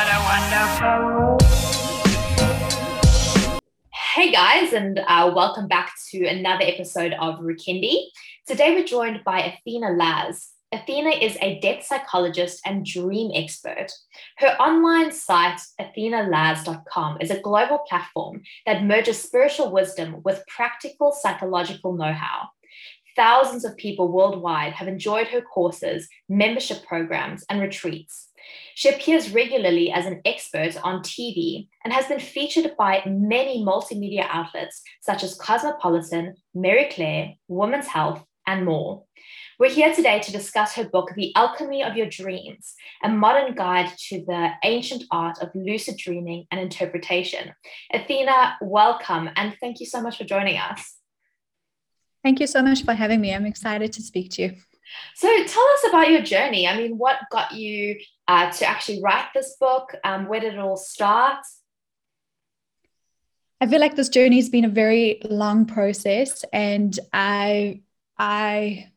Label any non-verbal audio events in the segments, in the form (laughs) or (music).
What a wonderful Hey guys, and uh, welcome back to another episode of Rukindi. Today we're joined by Athena Laz. Athena is a depth psychologist and dream expert. Her online site, athenalaz.com, is a global platform that merges spiritual wisdom with practical psychological know how. Thousands of people worldwide have enjoyed her courses, membership programs, and retreats. She appears regularly as an expert on TV and has been featured by many multimedia outlets such as Cosmopolitan, Marie Claire, Women's Health, and more. We're here today to discuss her book, The Alchemy of Your Dreams, a modern guide to the ancient art of lucid dreaming and interpretation. Athena, welcome, and thank you so much for joining us. Thank you so much for having me. I'm excited to speak to you. So, tell us about your journey. I mean, what got you uh, to actually write this book? Um, where did it all start? I feel like this journey has been a very long process, and I, I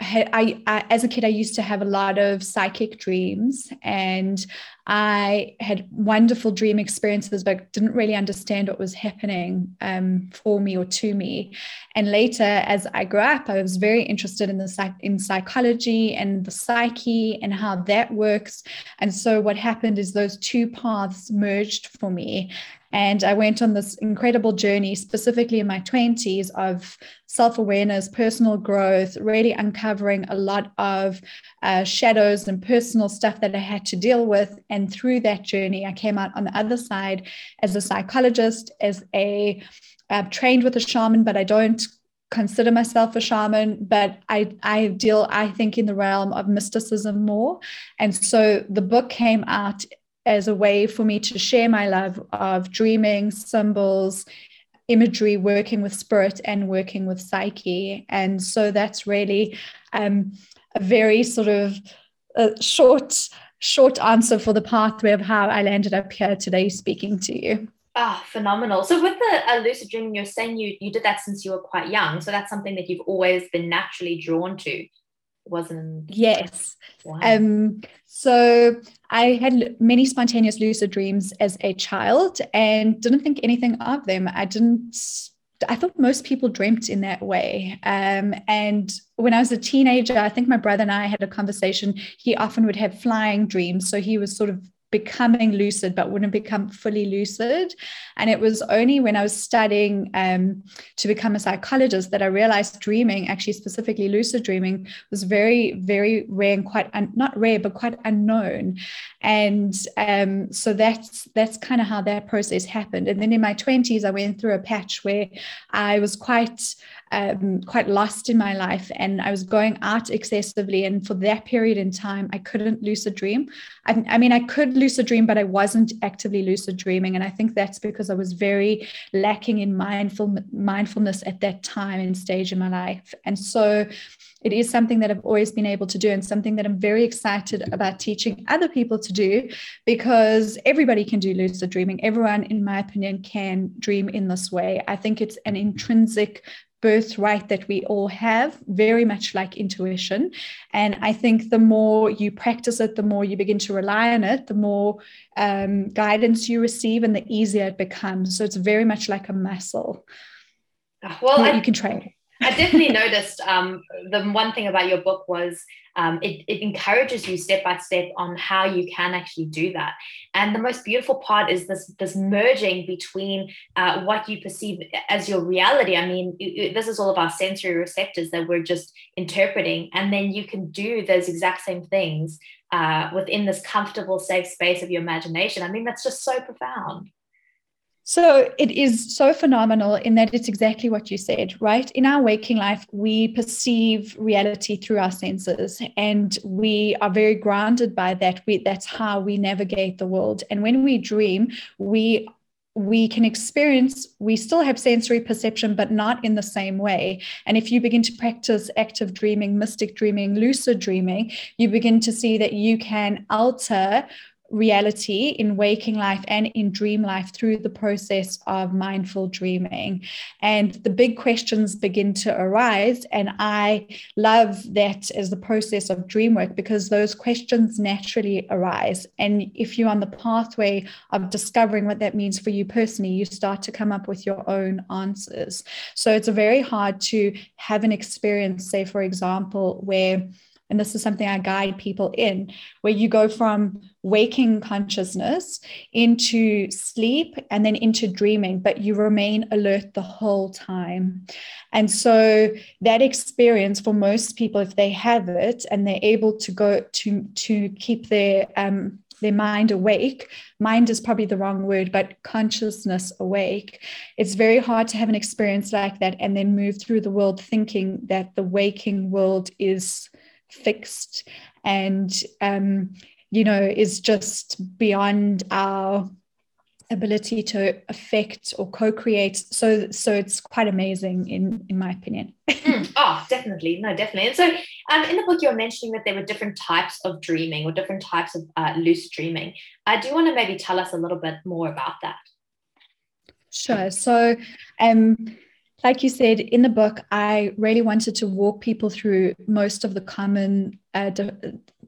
I, I, as a kid i used to have a lot of psychic dreams and i had wonderful dream experiences but didn't really understand what was happening um, for me or to me. And later as i grew up i was very interested in the in psychology and the psyche and how that works. And so what happened is those two paths merged for me and I went on this incredible journey, specifically in my 20s, of self awareness, personal growth, really uncovering a lot of uh, shadows and personal stuff that I had to deal with. And through that journey, I came out on the other side as a psychologist, as a uh, trained with a shaman, but I don't consider myself a shaman, but I, I deal, I think, in the realm of mysticism more. And so the book came out as a way for me to share my love of dreaming, symbols, imagery, working with spirit, and working with psyche. And so that's really um, a very sort of uh, short, short answer for the pathway of how I landed up here today speaking to you. Ah, oh, phenomenal. So with the uh, lucid dreaming, you're saying you you did that since you were quite young. So that's something that you've always been naturally drawn to wasn't yes wow. um so i had many spontaneous lucid dreams as a child and didn't think anything of them i didn't I thought most people dreamt in that way. Um, and when I was a teenager, I think my brother and I had a conversation. He often would have flying dreams. So he was sort of becoming lucid but wouldn't become fully lucid. And it was only when i was studying um, to become a psychologist that i realized dreaming actually specifically lucid dreaming was very very rare and quite un- not rare but quite unknown. And um, so that's that's kind of how that process happened. And then in my 20s i went through a patch where i was quite um, quite lost in my life and I was going out excessively. And for that period in time, I couldn't lucid dream. I, I, mean, I could lucid dream, but I wasn't actively lucid dreaming. And I think that's because I was very lacking in mindful mindfulness at that time and stage in my life. And so it is something that I've always been able to do and something that I'm very excited about teaching other people to do because everybody can do lucid dreaming. Everyone, in my opinion, can dream in this way. I think it's an intrinsic birthright that we all have, very much like intuition. And I think the more you practice it, the more you begin to rely on it, the more um, guidance you receive, and the easier it becomes. So it's very much like a muscle. Well, I, you can train. I definitely noticed um, the one thing about your book was um, it, it encourages you step by step on how you can actually do that. And the most beautiful part is this, this merging between uh, what you perceive as your reality. I mean, it, it, this is all of our sensory receptors that we're just interpreting. And then you can do those exact same things uh, within this comfortable, safe space of your imagination. I mean, that's just so profound. So it is so phenomenal in that it's exactly what you said, right? In our waking life, we perceive reality through our senses and we are very grounded by that. We, that's how we navigate the world. And when we dream, we we can experience, we still have sensory perception, but not in the same way. And if you begin to practice active dreaming, mystic dreaming, lucid dreaming, you begin to see that you can alter reality in waking life and in dream life through the process of mindful dreaming. And the big questions begin to arise. And I love that as the process of dream work because those questions naturally arise. And if you're on the pathway of discovering what that means for you personally, you start to come up with your own answers. So it's very hard to have an experience, say, for example, where and this is something I guide people in, where you go from waking consciousness into sleep and then into dreaming, but you remain alert the whole time. And so that experience for most people, if they have it and they're able to go to to keep their um, their mind awake. Mind is probably the wrong word, but consciousness awake. It's very hard to have an experience like that and then move through the world thinking that the waking world is fixed and um, you know is just beyond our ability to affect or co-create. So so it's quite amazing in in my opinion. (laughs) Mm, oh definitely. No definitely. And so um, in the book you're mentioning that there were different types of dreaming or different types of uh, lucid dreaming. Uh, do you want to maybe tell us a little bit more about that? Sure. So um like you said in the book, I really wanted to walk people through most of the common uh,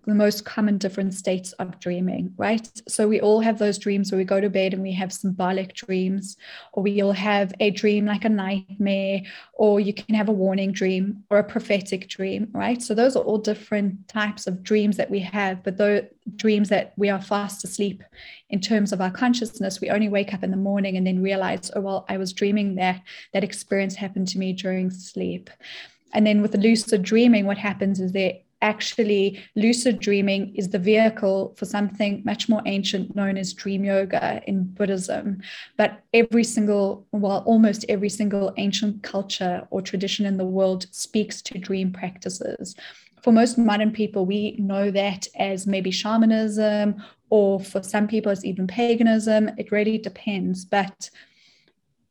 the most common different states of dreaming, right? So we all have those dreams where we go to bed and we have symbolic dreams, or we'll have a dream like a nightmare, or you can have a warning dream or a prophetic dream, right? So those are all different types of dreams that we have, but those dreams that we are fast asleep in terms of our consciousness, we only wake up in the morning and then realize, oh well, I was dreaming that that experience happened to me during sleep. And then with the lucid dreaming, what happens is there actually lucid dreaming is the vehicle for something much more ancient known as dream yoga in Buddhism. But every single, well, almost every single ancient culture or tradition in the world speaks to dream practices. For most modern people, we know that as maybe shamanism, or for some people, it's even paganism. It really depends. But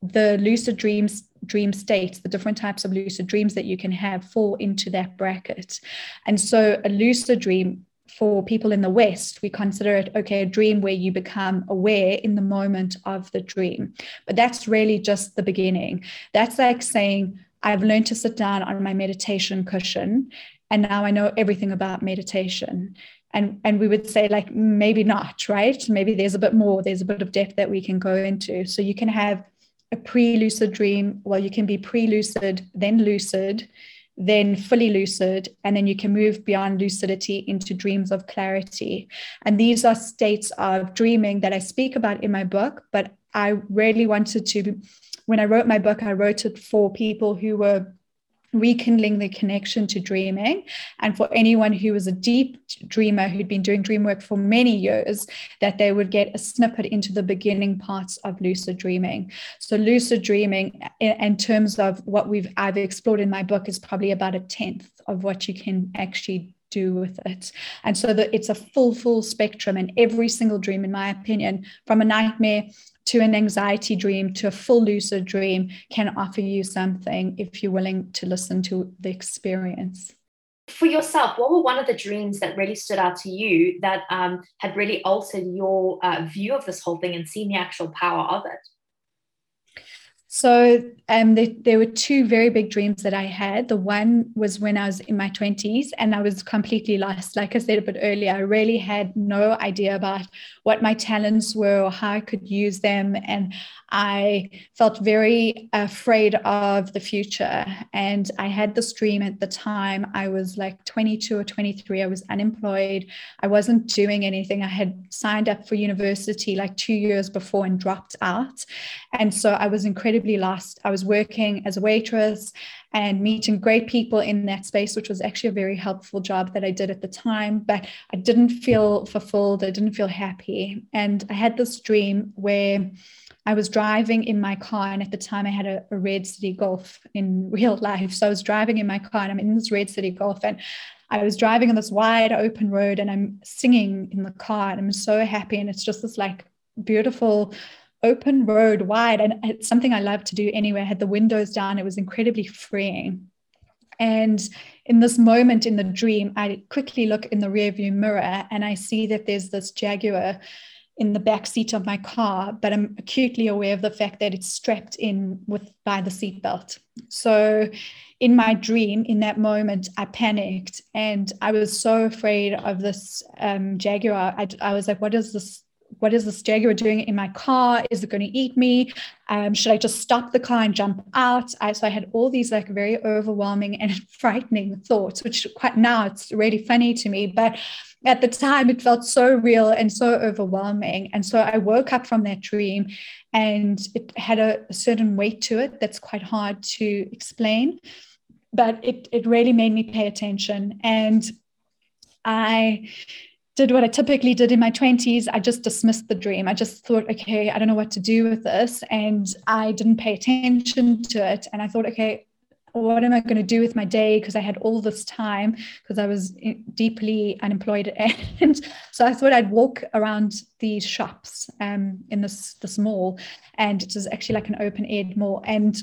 the lucid dreams dream states, the different types of lucid dreams that you can have fall into that bracket. And so a lucid dream for people in the West, we consider it okay, a dream where you become aware in the moment of the dream. But that's really just the beginning. That's like saying, I've learned to sit down on my meditation cushion, and now I know everything about meditation. And, and we would say, like, maybe not, right? Maybe there's a bit more, there's a bit of depth that we can go into. So you can have a pre-lucid dream well you can be pre-lucid then lucid then fully lucid and then you can move beyond lucidity into dreams of clarity. And these are states of dreaming that i speak about in my book but i really wanted to when i wrote my book i wrote it for people who were rekindling the connection to dreaming. And for anyone who was a deep dreamer who'd been doing dream work for many years, that they would get a snippet into the beginning parts of lucid dreaming. So lucid dreaming, in, terms of what we've I've explored in my book, is probably about a tenth of what you can actually do with it. And so that it's a full, full spectrum. And every single dream, in my opinion, from a nightmare to an anxiety dream to a full lucid dream can offer you something if you're willing to listen to the experience. For yourself, what were one of the dreams that really stood out to you that um, had really altered your uh, view of this whole thing and seen the actual power of it? So um, there, there, were two very big dreams that I had. The one was when I was in my 20s and I was completely lost. Like I said a bit earlier, I really had no idea about what my talents were or how I could use them. And I felt very afraid of the future. And I had this dream at the time. I was like 22 or 23. I was unemployed. I wasn't doing anything. I had signed up for university like two years before and dropped out. And so I was incredibly lost. I was working as a waitress and meeting great people in that space, which was actually a very helpful job that I did at the time. But I didn't feel fulfilled. I didn't feel happy. And I had this dream where I was driving in my car, and at the time I had a, a red Citi Golf in (laughs) real life. So I was driving in my car, and I'm in this red Citi Golf, and I was driving on this wide open road, and I'm singing in the car, and I'm so happy, and it's just this like beautiful open road wide and it's something i love to do anyway I had the windows down it was incredibly freeing And in this moment in the dream, I quickly look in the rearview mirror and I see that there's this jaguar in the back seat of my car, but I'm acutely aware of the fact that it's strapped in with by the seatbelt. So in my dream, in that moment, I panicked and I was so afraid of this um, jaguar. I, I was like, what is this? What is this jaguar doing in my car? Is it going to eat me? Um, should I just stop the car and jump out? I, so I had all these like very overwhelming and (laughs) frightening thoughts, which quite now it's really funny to me. But at the time it felt so real and so overwhelming and so i woke up from that dream and it had a, a certain weight to it that's quite hard to explain but it, it really made me pay attention and i did what I typically did in my 20s. I just dismissed the dream. I just thought, okay, I don't know what to do with this. And I didn't pay attention to it. And I thought, okay, what am I going to do with my day? Because I had all this time because I was deeply unemployed. (laughs) And so I thought I'd walk around these shops um, in this, this mall. And it was actually like an open air mall. And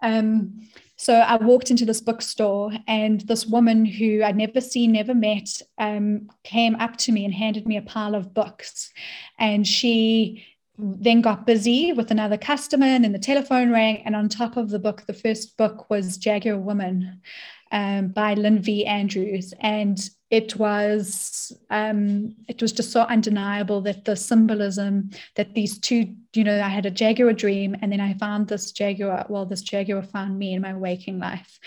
um, so I walked into this bookstore, and this woman who I'd never seen, never met, um, came up to me and handed me a pile of books. And she then got busy with another customer and then the telephone rang. And on top of the book the first book was jaguar woman um, by lynn v. Andrews. And it was um, it was just so undeniable that the symbolism that these two you know i had a jaguar dream and then i found this jaguar well this jaguar found me in my waking life.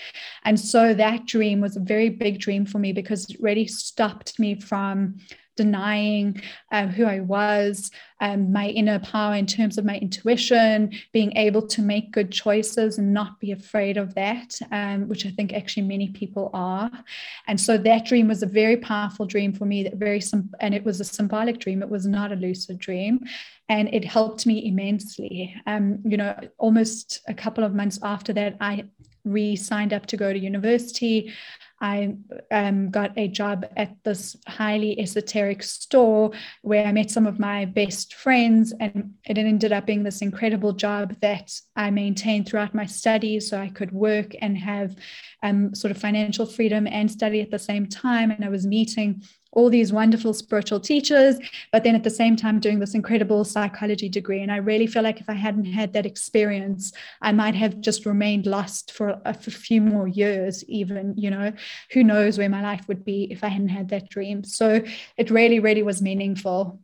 And so that dream was a very big dream for me because it really stopped me from denying um, who I was, um, my inner power in terms of my intuition, being able to make good choices and not be afraid of that, um, which I think actually many people are. And so that dream was a very powerful dream for me. That very and it was a symbolic dream. It was not a lucid dream, and it helped me immensely. Um, you know, almost a couple of months after that, I re-signed up to go to university. I um, got a job at this highly esoteric store where I met some of my best friends, and it ended up being this incredible job that I maintained throughout my studies so I could work and have um, sort of financial freedom and study at the same time. And I was meeting all these wonderful spiritual teachers, but then at the same time doing this incredible psychology degree. And I really feel like if I hadn't had that experience, I might have just remained lost for a, a few more years, even, you know, who knows where my life would be if I hadn't had that dream. So it really, really was meaningful.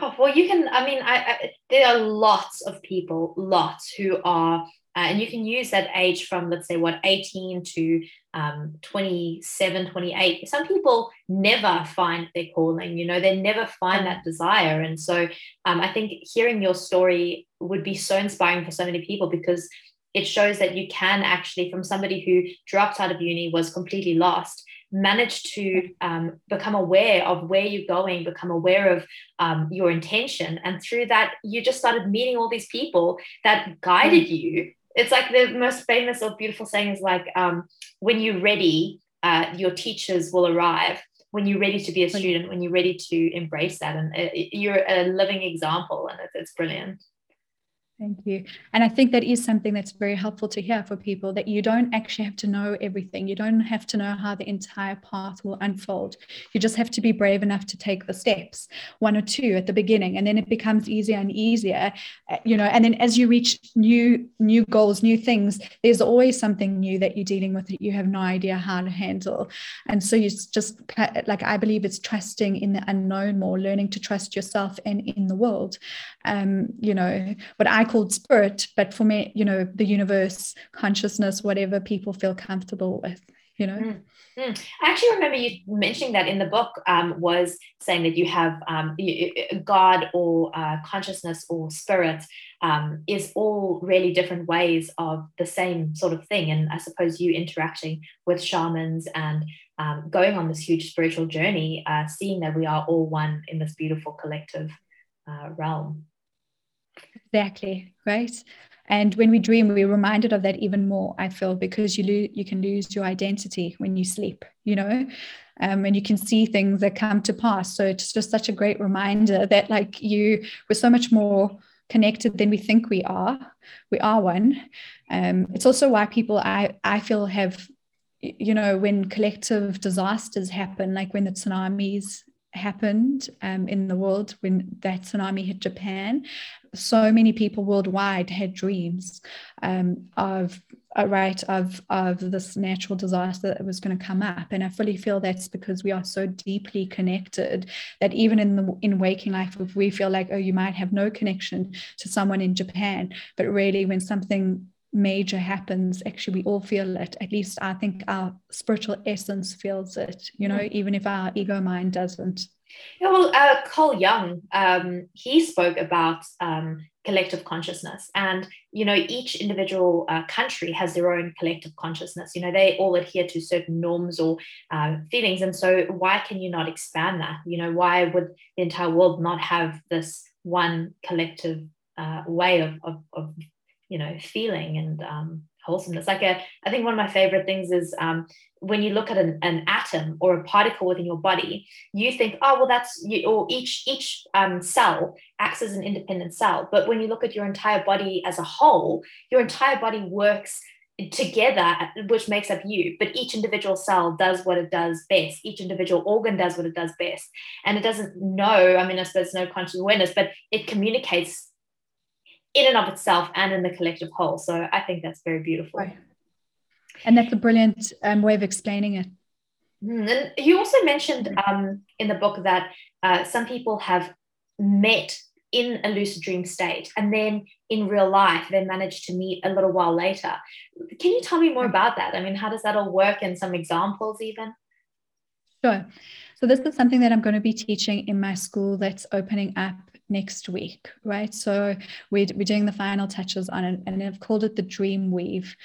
Oh, well, you can, I mean, I, I, there are lots of people, lots who are uh, and you can use that age from, let's say, what, 18 to um, 27, 28. Some people never find their calling, you know, they never find that desire. And so um, I think hearing your story would be so inspiring for so many people because it shows that you can actually, from somebody who dropped out of uni, was completely lost, manage to um, become aware of where you're going, become aware of um, your intention. And through that, you just started meeting all these people that guided mm. you it's like the most famous or beautiful saying is like um, when you're ready uh, your teachers will arrive. When you're ready to be a student when you're ready to embrace that. And uh, you're a living example and it's, it's brilliant Thank you. And I think that is something that's very helpful to hear for people that you don't actually have to know everything. You don't have to know how the entire path will unfold. You just have to be brave enough to take the steps, one or two at the beginning, and then it becomes easier and easier. Uh, you know, and then as you reach new new goals, new things, there's always something new that you're dealing with that you have no idea how to handle. And so you just like I believe it's trusting in the unknown more, learning to trust yourself and in the world. Um, you know, what I called spirit, but for me, you know, the universe, consciousness, whatever people feel comfortable with, you know. Mm. Mm. I actually remember you mentioning that in the book um, was saying that you have um, God or uh, consciousness or spirit um, is all really different ways of the same sort of thing. And I suppose you interacting with shamans and um, going on this huge spiritual journey, uh, seeing that we are all one in this beautiful collective uh, realm. Exactly, right? And when we dream, we're reminded of that even more, I feel, because you, lo- you can lose your identity when you sleep, you know, um, and you can see things that come to pass. So it's just such a great reminder that, like, you we're so much more connected than we think we are. We are one. Um, it's also why people, I, I feel, have you know, when collective disasters happen, like when the tsunamis happened um, in the world when that tsunami hit Japan, so many people worldwide had dreams um, of uh, right of of this natural disaster that was going to come up, and I fully feel that's because we are so deeply connected that even in the in waking life, if we feel like oh you might have no connection to someone in Japan, but really when something major happens actually we all feel it. At least i think our spiritual essence feels it you know even if our ego mind doesn't yeah well uh, Carl Jung um, he spoke about um, collective consciousness and you know each individual uh, country has their own collective consciousness. You know they all adhere to certain norms or uh, feelings. And so why can you not expand that? You know why would the entire world not have this one collective uh, way of, of, of you know feeling and um, wholesomeness. Like a, i think one of my favorite things is um, when you look at an, an, atom or a particle within your body you think oh well that's you, or each each um, cell acts as an independent cell. But when you look at your entire body as a whole your entire body works together which makes up you. But each individual cell does what it does best. Each individual organ does what it does best. And it doesn't know i mean i suppose no conscious awareness but it communicates in and of itself and in the collective whole. So I think that's very beautiful. Right. And that's a brilliant um, way of explaining it. Mm, and you also mentioned um, in the book that uh, some people have met in a lucid dream state and then in real life they managed to meet a little while later. Can you tell me more about that? I mean, how does that all work and some examples even? Sure. So, this is something that I'm going to be teaching in my school that's opening up next week, right? So we're, we're doing the final touches on it and I've called it the dream weave.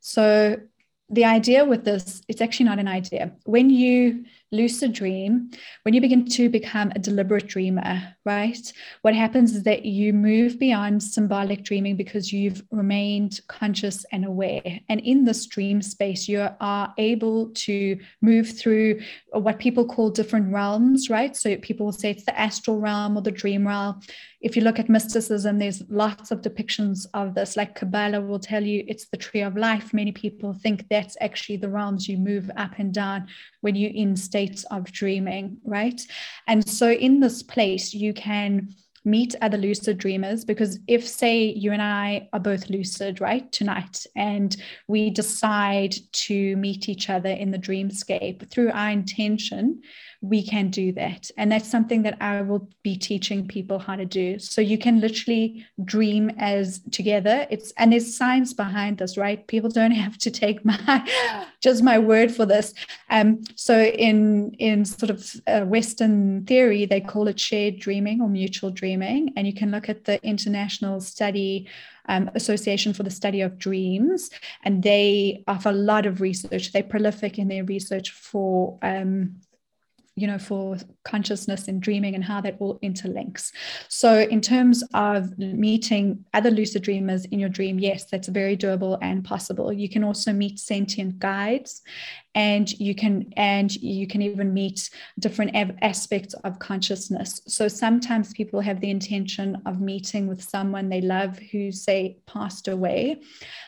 So the idea with this, it's actually not an idea. When you lucid dream, when you begin to become a deliberate dreamer, right? What happens is that you move beyond symbolic dreaming because you've remained conscious and aware. And in this dream space, you are able to move through what people call different realms, right? So people will say it's the astral realm or the dream realm. If you look at mysticism, there's lots of depictions of this. Like Kabbalah will tell you it's the tree of life. Many people think that's actually the realms you move up and down when you're in of dreaming, right? And so in this place, you can meet other lucid dreamers because if say you and I are both lucid right tonight and we decide to meet each other in the dreamscape through our intention we can do that. And that's something that I will be teaching people how to do. So you can literally dream as together. It's and there's science behind this, right? People don't (laughs) have to take my just my word for this. Um, so in in sort of uh, Western theory, they call it shared dreaming or mutual dreaming. And you can look at the international study um, Association for the Study of Dreams, and they offer a lot of research. They're prolific in their research for um, you know, for consciousness and dreaming and how that all interlinks. So, in terms of meeting other lucid dreamers in your dream, yes, that's very doable and possible. You can also meet sentient guides and you can and you can even meet different aspects of consciousness. So sometimes people have the intention of meeting with someone they love who say passed away.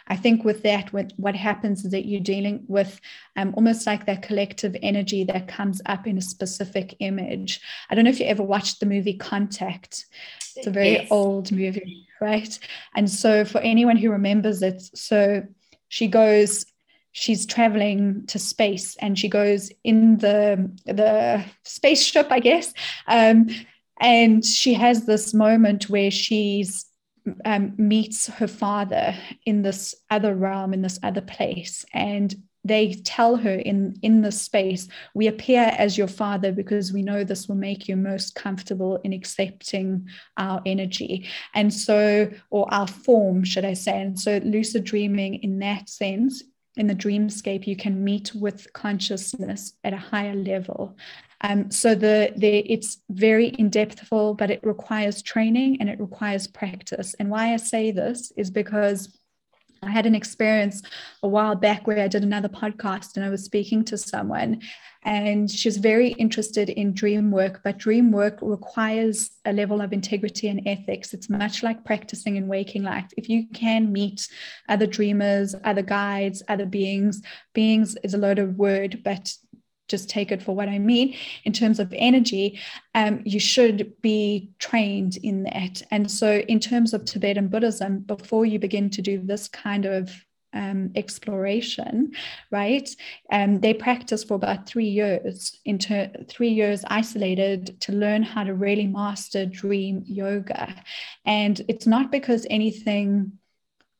I think with that what, what happens is that you're dealing with um, almost like that collective energy that comes up in a specific image. I don't know if you ever watched the movie contact it's a very yes. old movie right? And so for anyone who remembers it so she goes she's traveling to space and she goes in the the spaceship i guess. Um, and she has this moment where she's um, meets her father in this other realm in this other place. And they tell her in in the space we appear as your father because we know this will make you most comfortable in accepting our energy. And so or our form should i say. And so lucid dreaming in that sense in the dreamscape, you can meet with consciousness at a higher level. Um, so the, the it's very in depthful, but it requires training and it requires practice. And why I say this is because I had an experience a while back where I did another podcast and I was speaking to someone and she was very interested in dream work, but dream work requires a level of integrity and ethics. It's much like practicing in waking life. If you can meet other dreamers, other guides, other beings, beings is a loaded word, but just take it for what I mean in terms of energy, um, you should be trained in that. And so, in terms of Tibetan Buddhism, before you begin to do this kind of um, exploration, right? Um, they practice for about three years, into three years isolated to learn how to really master dream yoga. And it's not because anything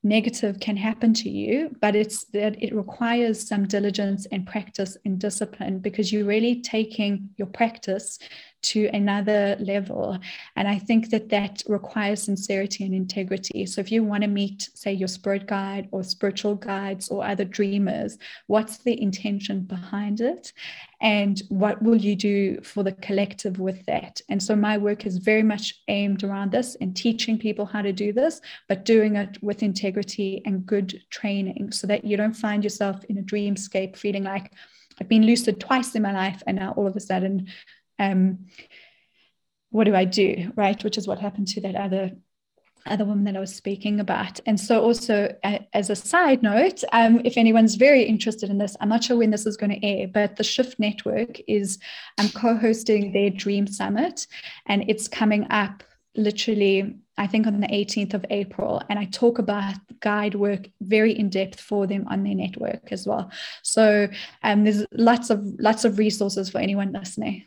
negative can happen to you, but it's that it requires some diligence and practice and discipline because you're really taking your practice to another level. And I think that that requires sincerity and integrity. So if you want to meet, say, your spirit guide or spiritual guides or other dreamers, what's the intention behind it? And what will you do for the collective with that? And so my work is very much aimed around this and teaching people how to do this, but doing it with integrity and good training so that you don't find yourself in a dreamscape feeling like, I've been lucid twice in my life, and now all of a sudden um, what do I do, right? Which is what happened to that other other woman that I was speaking about. And so, also as a side note, um, if anyone's very interested in this, I'm not sure when this is going to air, but the Shift Network is I'm co-hosting their Dream Summit, and it's coming up literally. I think on the 18th of April, and I talk about guide work very in depth for them on their network as well. So um, there's lots of lots of resources for anyone listening.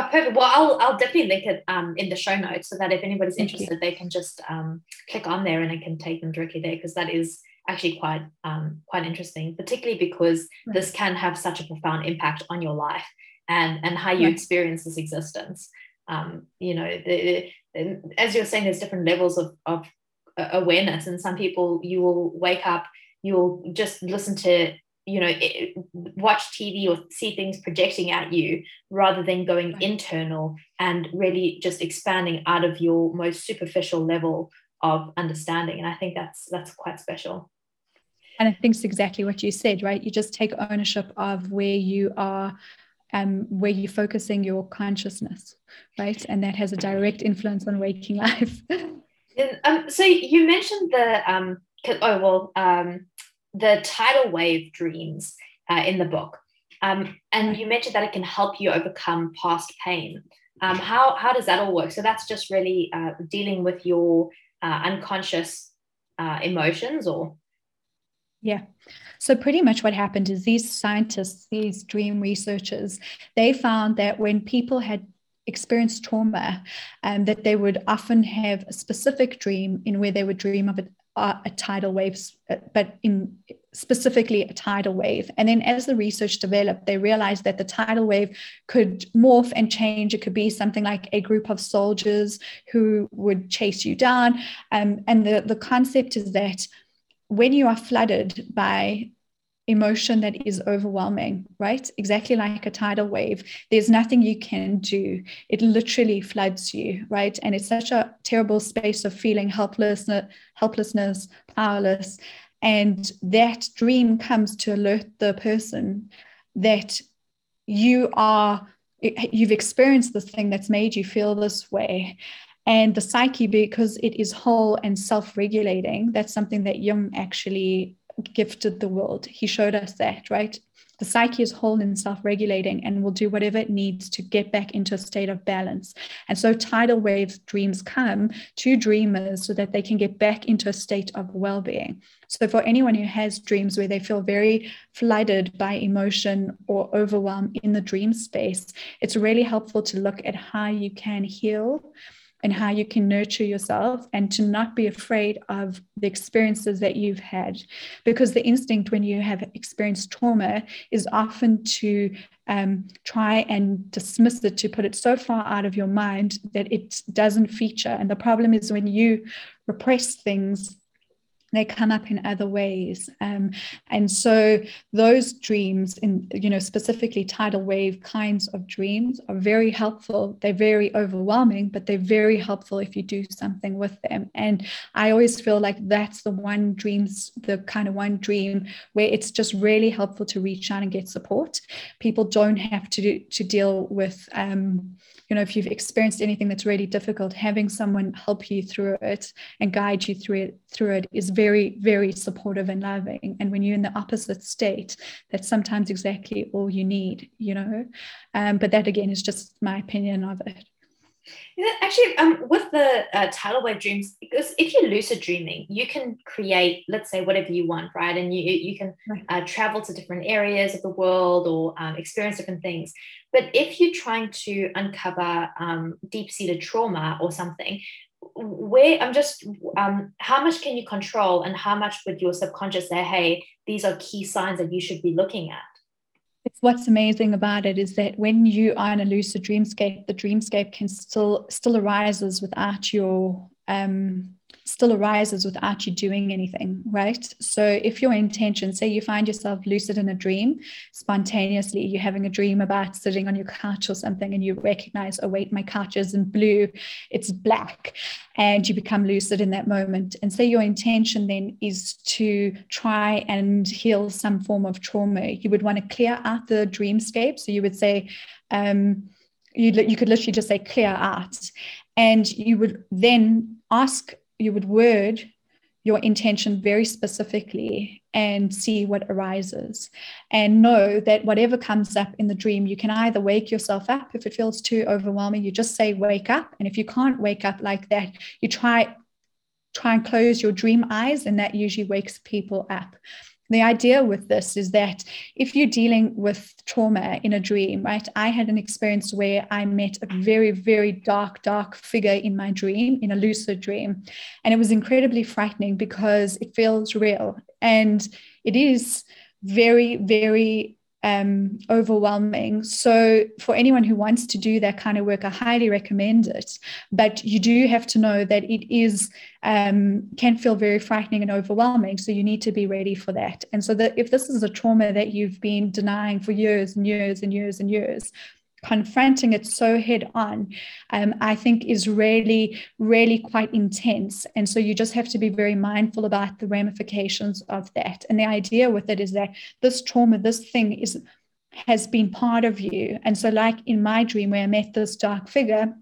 Oh, perfect. Well, I'll, I'll definitely link it um, in the show notes so that if anybody's Thank interested, you. they can just um, click on there and it can take them directly there because that is actually quite um, quite interesting, particularly because right. this can have such a profound impact on your life and and how you right. experience this existence. Um, you know, the, the, as you're saying, there's different levels of, of uh, awareness, and some people you will wake up, you'll just listen to you know watch tv or see things projecting at you rather than going right. internal and really just expanding out of your most superficial level of understanding. And i think that's that's quite special. And i think it's exactly what you said right? You just take ownership of where you are um, where you're focusing your consciousness right? And that has a direct influence on waking life. (laughs) Um, so you mentioned the um, oh well um, the tidal wave dreams uh, in the book. Um, and you mentioned that it can help you overcome past pain. Um, how, how does that all work? So that's just really uh, dealing with your uh, unconscious uh, emotions or? Yeah. So pretty much what happened is these scientists, these dream researchers, they found that when people had experienced trauma, um, that they would often have a specific dream in where they would dream of a, a tidal wave, uh, but in specifically a tidal wave. And then as the research developed, they realized that the tidal wave could morph and change. It could be something like a group of soldiers who would chase you down. Um, and the, the concept is that when you are flooded by emotion that is overwhelming, right? Exactly like a tidal wave. There's nothing you can do. It literally floods you, right? And it's such a terrible space of feeling helplessness, helplessness, powerless. And that dream comes to alert the person that you are, you've experienced this thing that's made you feel this way. And the psyche, because it is whole and self regulating, that's something that Jung actually gifted the world. He showed us that, right? The psyche is whole and self regulating and will do whatever it needs to get back into a state of balance. And so tidal wave dreams come to dreamers so that they can get back into a state of well being. So, for anyone who has dreams where they feel very flooded by emotion or overwhelmed in the dream space, it's really helpful to look at how you can heal and how you can nurture yourself and to not be afraid of the experiences that you've had. Because the instinct when you have experienced trauma is often to um, try and dismiss it, to put it so far out of your mind that it doesn't feature. And the problem is when you repress things they come up in other ways. Um, and so those dreams in you know specifically tidal wave kinds of dreams are very helpful. They're very overwhelming but they're very helpful if you do something with them. And i always feel like that's the one dreams the kind of one dream where it's just really helpful to reach out and get support. People don't have to to deal with um, you know if you've experienced anything that's really difficult having someone help you through it and guide you through it through it is very very supportive and loving. And when you're in the opposite state that's sometimes exactly all you need you know? Um, but that again is just my opinion of it yeah, actually, um, with the uh, tidal wave dreams, because if you're lucid dreaming, you can create, let's say, whatever you want, right? And you you can uh, travel to different areas of the world or um, experience different things. But if you're trying to uncover um, deep-seated trauma or something, where I'm just, um, how much can you control, and how much would your subconscious say, "Hey, these are key signs that you should be looking at"? What's amazing about it is that when you are in a lucid dreamscape, the dreamscape can still still arises without your um, still arises without you doing anything, right? So if your intention, say you find yourself lucid in a dream, spontaneously you're having a dream about sitting on your couch or something, and you recognize, oh wait, my couch isn't blue, it's black, and you become lucid in that moment. And say your intention then is to try and heal some form of trauma, you would want to clear out the dreamscape. So you would say, um, you, you could literally just say clear out and you would then ask you would word your intention very specifically and see what arises. And know that whatever comes up in the dream you can either wake yourself up if it feels too overwhelming you just say wake up. And if you can't wake up like that you try try and close your dream eyes and that usually wakes people up the idea with this is that if you're dealing with trauma in a dream, right? I had an experience where I met a very, very dark, dark figure in my dream, in a lucid dream. And it was incredibly frightening because it feels real. And it is very, very um, overwhelming. So, for anyone who wants to do that kind of work, I highly recommend it. But you do have to know that it is um, can feel very frightening and overwhelming. So you need to be ready for that. And so that if this is a trauma that you've been denying for years and years and years and years, confronting it so head on, um, I think is really, really quite intense. And so you just have to be very mindful about the ramifications of that. And the idea with it is that this trauma, this thing is has been part of you. And so, like in my dream where I met this dark figure,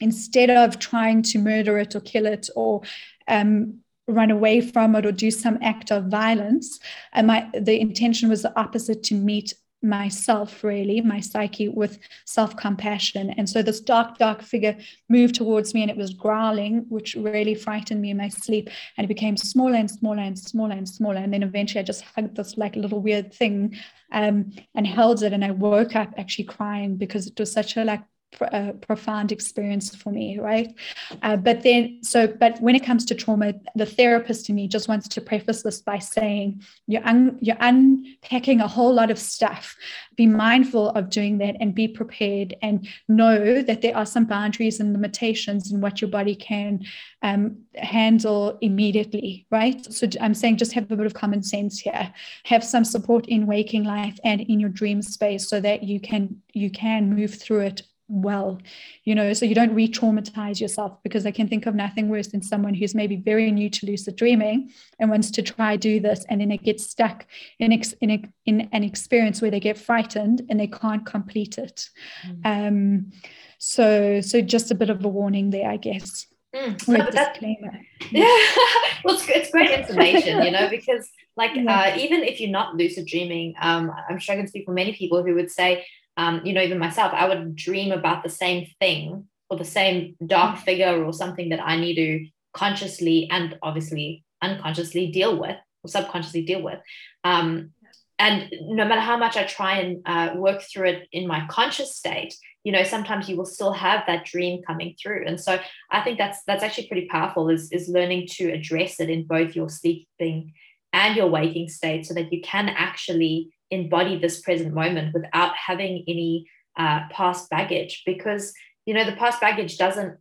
instead of trying to murder it or kill it or um, run away from it or do some act of violence, and my the intention was the opposite to meet myself really my psyche with self-compassion. And so this dark dark figure moved towards me and it was growling which really frightened me in my sleep. And it became smaller and smaller and smaller and smaller. And then eventually i just hugged this like little weird thing um, and held it. And i woke up actually crying because it was such a like a profound experience for me, right? Uh, but then, so, but when it comes to trauma, the therapist in me just wants to preface this by saying you're un, you're unpacking a whole lot of stuff. Be mindful of doing that and be prepared and know that there are some boundaries and limitations in what your body can um, handle immediately, right? So I'm saying just have a bit of common sense here. Have some support in waking life and in your dream space so that you can you can move through it well you know so you don't re-traumatize yourself because i can think of nothing worse than someone who's maybe very new to lucid dreaming and wants to try do this and then they get stuck in, ex- in, a, in an experience where they get frightened and they can't complete it mm. um so so just a bit of a warning there i guess mm. no, disclaimer. yeah (laughs) well it's, it's great information you know because like (laughs) yeah. uh, even if you're not lucid dreaming um, i'm sure i can speak for many people who would say um, you know, even myself, I would dream about the same thing or the same dark mm. figure or something that I need to consciously and obviously unconsciously deal with or subconsciously deal with. Um, and no matter how much I try and uh, work through it in my conscious state, you know, sometimes you will still have that dream coming through. And so I think that's that's actually pretty powerful is, is learning to address it in both your sleeping and your waking state so that you can actually embody this present moment without having any uh, past baggage because you know the past baggage doesn't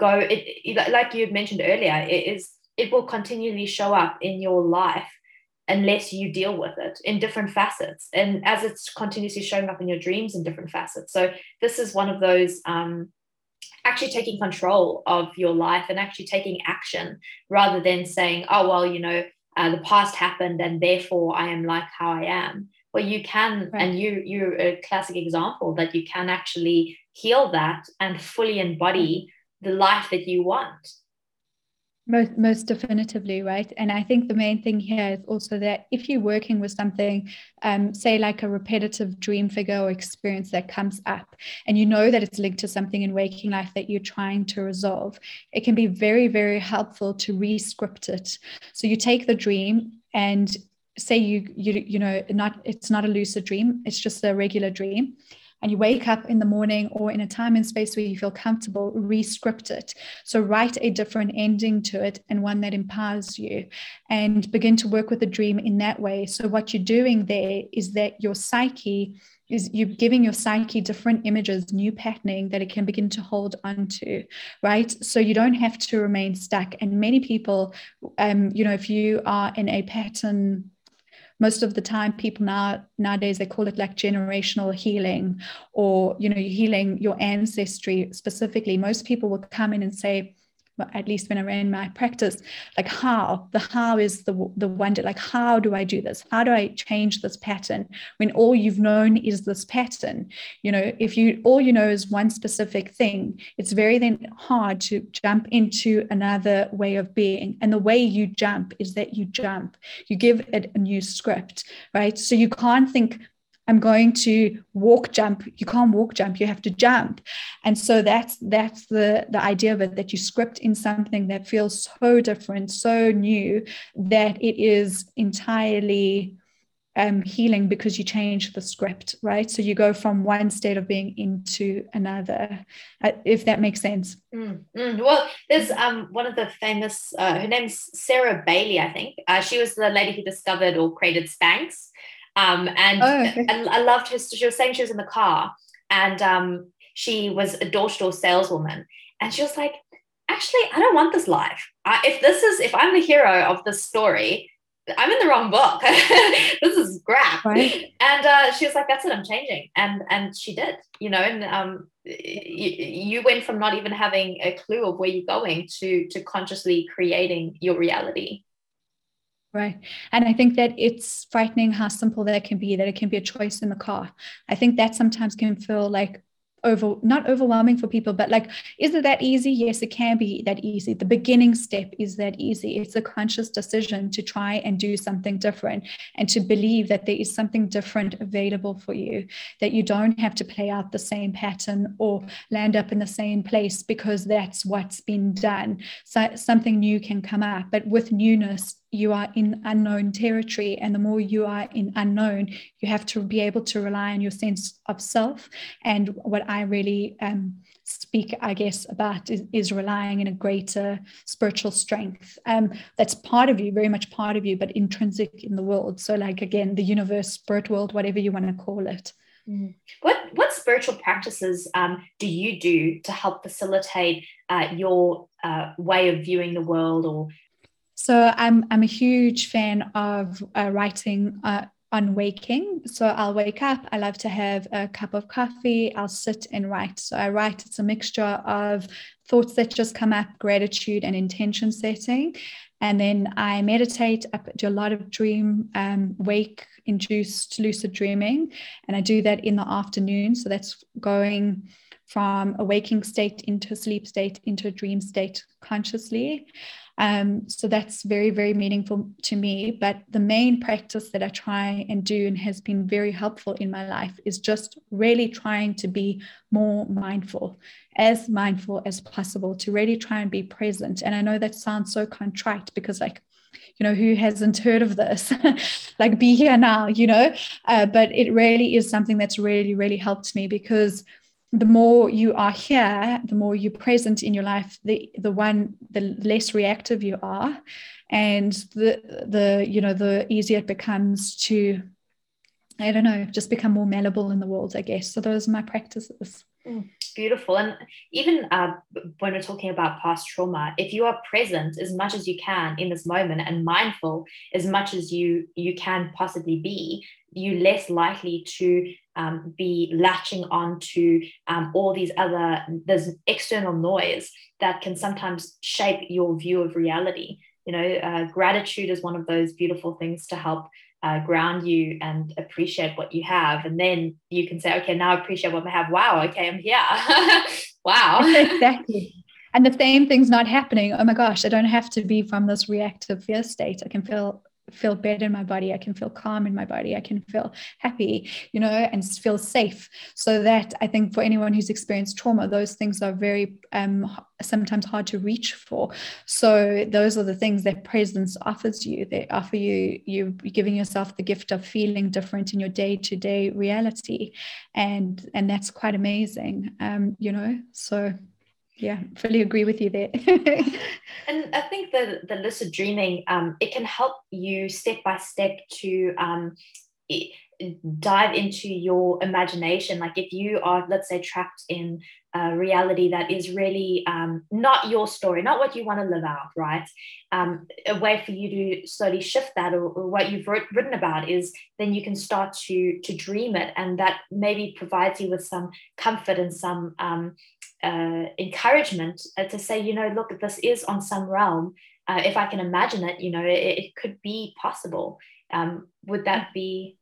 go it, like you had mentioned earlier it is it will continually show up in your life unless you deal with it in different facets and as it's continuously showing up in your dreams in different facets. So this is one of those um, actually taking control of your life and actually taking action rather than saying oh well you know uh, the past happened and therefore i am like how i am well you can right. and you you're a classic example that you can actually heal that and fully embody the life that you want most, most definitively, right? And I think the main thing here is also that if you're working with something, um, say like a repetitive dream figure or experience that comes up, and you know that it's linked to something in waking life that you're trying to resolve, it can be very, very helpful to re-script it. So you take the dream and say you you you know not it's not a lucid dream, it's just a regular dream and you wake up in the morning or in a time and space where you feel comfortable, re-script it. So write a different ending to it and one that empowers you and begin to work with the dream in that way. So what you're doing there is that your psyche is you're giving your psyche different images, new patterning that it can begin to hold onto, right? So you don't have to remain stuck. And many people, um, you know, if you are in a pattern most of the time people now nowadays they call it like generational healing or you know healing your ancestry specifically. Most people will come in and say at least when I ran my practice, like how the how is the the wonder, like how do I do this? How do I change this pattern when all you've known is this pattern? You know, if you all you know is one specific thing, it's very then hard to jump into another way of being. And the way you jump is that you jump, you give it a new script, right? So you can't think I'm going to walk jump. You can't walk jump, you have to jump. And so that's that's the, the idea of it that you script in something that feels so different, so new, that it is entirely um, healing because you change the script, right? So you go from one state of being into another, uh, if that makes sense. Mm, mm. Well, there's um, one of the famous, uh, her name's Sarah Bailey, I think. Uh, she was the lady who discovered or created Spanx. Um, and oh, okay. I, I, loved her. She was saying she was in the car and um, she was a door to door saleswoman. And she was like, actually, I don't want this life. I, if this is, if I'm the hero of this story, I'm in the wrong book. (laughs) this is crap. Right. And uh, she was like, that's it, I'm changing. And and she did, you know, and um, you, you went from not even having a clue of where you're going to to consciously creating your reality. Right. And I think that it's frightening how simple that can be, that it can be a choice in the car. I think that sometimes can feel like over not overwhelming for people but like is it that easy? Yes it can be that easy. The beginning step is that easy. It's a conscious decision to try and do something different and to believe that there is something different available for you that you don't have to play out the same pattern or land up in the same place because that's what's been done. So something new can come up. But with newness you are in unknown territory and the more you are in unknown you have to be able to rely on your sense of self. And what i really um, speak i guess about is, is, relying in a greater spiritual strength. Um, that's part of you very much part of you but intrinsic in the world. So like again the universe spirit world whatever you want to call it. Mm. what what spiritual practices um, do you do to help facilitate uh, your uh, way of viewing the world or so I'm I'm a huge fan of uh, writing uh, on waking. So I'll wake up. I love to have a cup of coffee. I'll sit and write. So I write. It's a mixture of thoughts that just come up, gratitude, and intention setting. And then I meditate. I do a lot of dream um, wake induced lucid dreaming, and I do that in the afternoon. So that's going from a waking state into a sleep state into a dream state consciously. Um, so that's very, very meaningful to me. But the main practice that I try and do and has been very helpful in my life is just really trying to be more mindful, as mindful as possible, to really try and be present. And I know that sounds so contrite because, like, you know who hasn't heard of this (laughs) like be here now you know uh, but it really is something that's really really helped me because the more you are here, the more you're present in your life, the the one the less reactive you are, and the the you know the easier it becomes to, I don't know, just become more malleable in the world. I guess so. Those are my practices. Mm, beautiful. And even uh, when we're talking about past trauma, if you are present as much as you can in this moment and mindful as much as you you can possibly be, you're less likely to um, be latching on to um, all these other there's external noise that can sometimes shape your view of reality. You know, uh, gratitude is one of those beautiful things to help uh, ground you and appreciate what you have. And then you can say, okay, now I appreciate what I have. Wow, okay, I'm here. (laughs) wow. (laughs) exactly. And the same thing's not happening. Oh my gosh, I don't have to be from this reactive fear state. I can feel feel better in my body i can feel calm in my body i can feel happy you know and feel safe. So that i think for anyone who's experienced trauma those things are very um, sometimes hard to reach for. So those are the things that presence offers you. They offer you you giving yourself the gift of feeling different in your day-to-day reality. And and that's quite amazing um you know so yeah fully agree with you there. (laughs) And i think the the lucid dreaming um, it can help you step by step to um, dive into your imagination like if you are let's say trapped in a reality that is really um, not your story not what you want to live out right um, a way for you to slowly shift that or, or what you've wrote, written about is then you can start to to dream it and that maybe provides you with some comfort and some um, uh, encouragement uh, to say, you know, look, this is on some realm. Uh, if I can imagine it, you know, it, it could be possible. Um, would that be?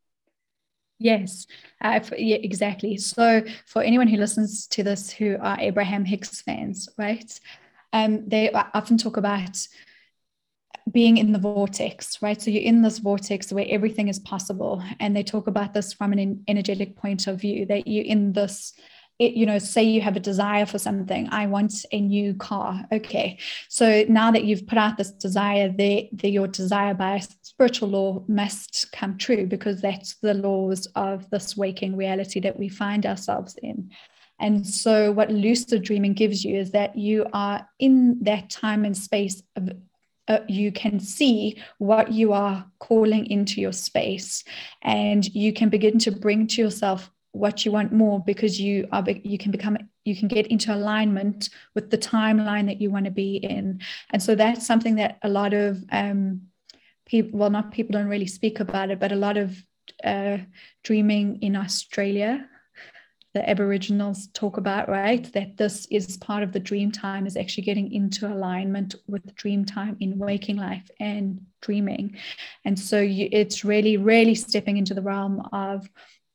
Yes, uh, yeah, exactly. So, for anyone who listens to this who are Abraham Hicks fans, right? Um, they often talk about being in the vortex, right? So you're in this vortex where everything is possible. And they talk about this from an energetic point of view that you're in this it, you know, say you have a desire for something, I want a new car. Okay. So now that you've put out this desire, the, the your desire by spiritual law must come true because that's the laws of this waking reality that we find ourselves in. And so, what lucid dreaming gives you is that you are in that time and space of uh, you can see what you are calling into your space and you can begin to bring to yourself what you want more because you are you can become you can get into alignment with the timeline that you want to be in. And so that's something that a lot of um, people well not people don't really speak about it but a lot of uh, dreaming in australia the aboriginals talk about right that this is part of the dream time is actually getting into alignment with dream time in waking life and dreaming. And so you, it's really really stepping into the realm of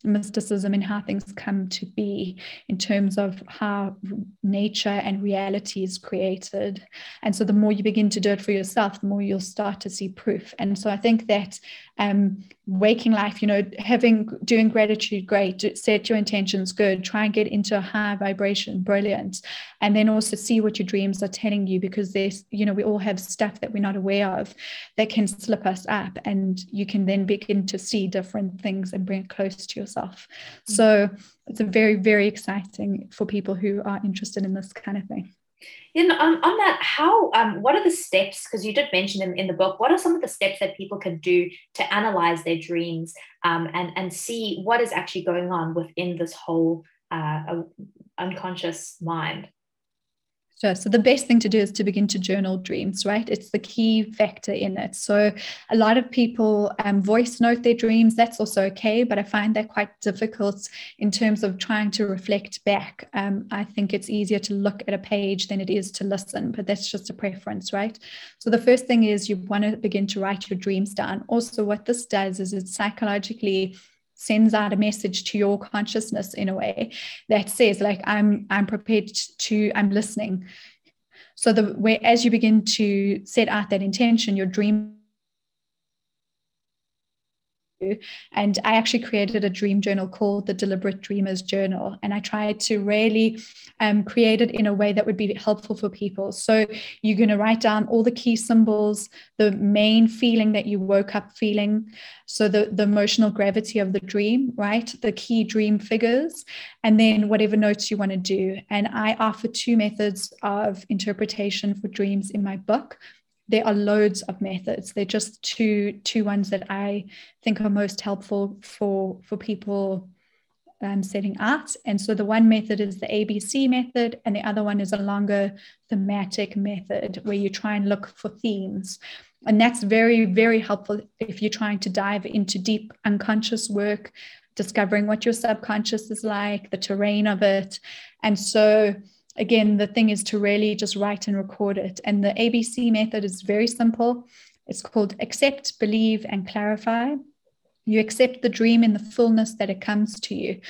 mysticism and how things come to be in terms of how nature and reality is created. And so the more you begin to do it for yourself, the more you'll start to see proof. And so I think that um, waking life, you know, having doing gratitude, great, set your intentions, good, try and get into a high vibration, brilliant. And then also see what your dreams are telling you because there's, you know, we all have stuff that we're not aware of that can slip us up. And you can then begin to see different things and bring it close to yourself. Mm-hmm. So it's a very, very exciting for people who are interested in this kind of thing. You um, on that, how um, what are the steps? Because you did mention in, in the book, what are some of the steps that people can do to analyze their dreams um, and and see what is actually going on within this whole uh, unconscious mind? Sure. So the best thing to do is to begin to journal dreams, right? It's the key factor in it. So a lot of people um, voice note their dreams. That's also okay, but I find that quite difficult in terms of trying to reflect back. Um, I think it's easier to look at a page than it is to listen, but that's just a preference, right? So the first thing is you want to begin to write your dreams down. Also, what this does is it psychologically sends out a message to your consciousness in a way that says like i'm i'm prepared to i'm listening. So the way as you begin to set out that intention your dream and I actually created a dream journal called the Deliberate Dreamers Journal. And I tried to really um, create it in a way that would be helpful for people. So you're going to write down all the key symbols, the main feeling that you woke up feeling. So the, the emotional gravity of the dream, right? The key dream figures, and then whatever notes you want to do. And I offer two methods of interpretation for dreams in my book there are loads of methods. They're just two two ones that I think are most helpful for for people um, setting out. And so the one method is the ABC method, and the other one is a longer thematic method where you try and look for themes. And that's very, very helpful if you're trying to dive into deep unconscious work, discovering what your subconscious is like, the terrain of it. And so, again, the thing is to really just write and record it. And the ABC method is very simple. It's called accept, believe, and clarify. You accept the dream in the fullness that it comes to you.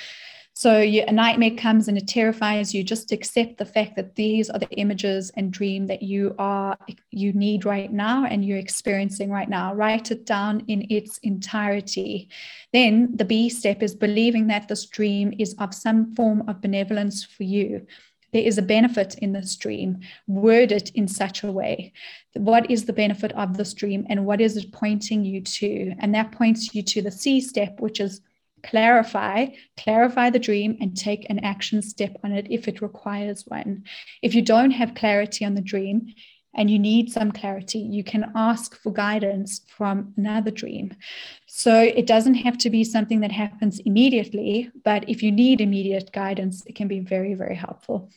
So you, a nightmare comes and it terrifies you. Just accept the fact that these are the images and dream that you are you need right now and you're experiencing right now. Write it down in its entirety. Then the B step is believing that this dream is of some form of benevolence for you there is a benefit in this dream. Word it in such a way. What is the benefit of this dream and what is it pointing you to? And that points you to the C step, which is clarify, clarify the dream and take an action step on it if it requires one. If you don't have clarity on the dream, and you need some clarity, you can ask for guidance from another dream. So it doesn't have to be something that happens immediately, but if you need immediate guidance, it can be very, very helpful.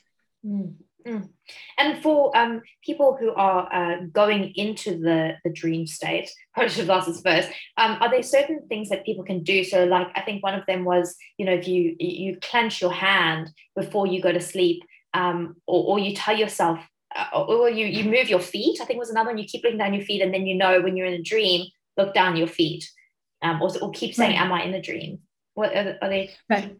Mm, mm. And for um, people who are uh, going into the, the dream state, have asked first. Um, are there certain things that people can do? So, like I think one of them was, you know, if you you clench your hand before you go to sleep, um, or, or you tell yourself, uh, or you you move your feet. I think was another one. You keep looking down your feet, and then you know when you're in a dream, look down your feet, um, or, or keep saying, right. "Am I in a dream?" What are, are they? Right.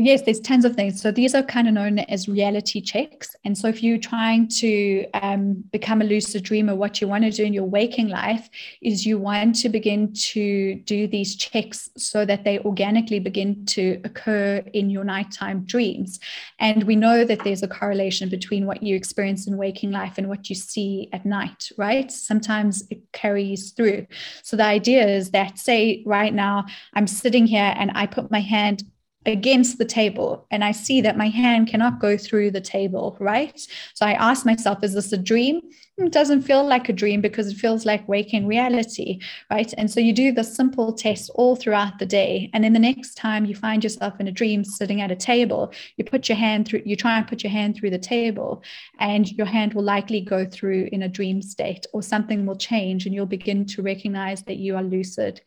Yes, there's tons of things. So these are kind of known as reality checks. And so if you're trying to um, become a lucid dreamer, what you want to do in your waking life is you want to begin to do these checks so that they organically begin to occur in your nighttime dreams. And we know that there's a correlation between what you experience in waking life and what you see at night, right? Sometimes it carries through. So the idea is that, say, right now, I'm sitting here and I put my hand against the table and I see that my hand cannot go through the table, right? So I ask myself, is this a dream? Hmm, it doesn't feel like a dream because it feels like waking reality, right? And so you do the simple test all throughout the day. And then the next time you find yourself in a dream sitting at a table, you put your hand through, you try and put your hand through the table, and your hand will likely go through in a dream state or something will change and you'll begin to recognize that you are lucid.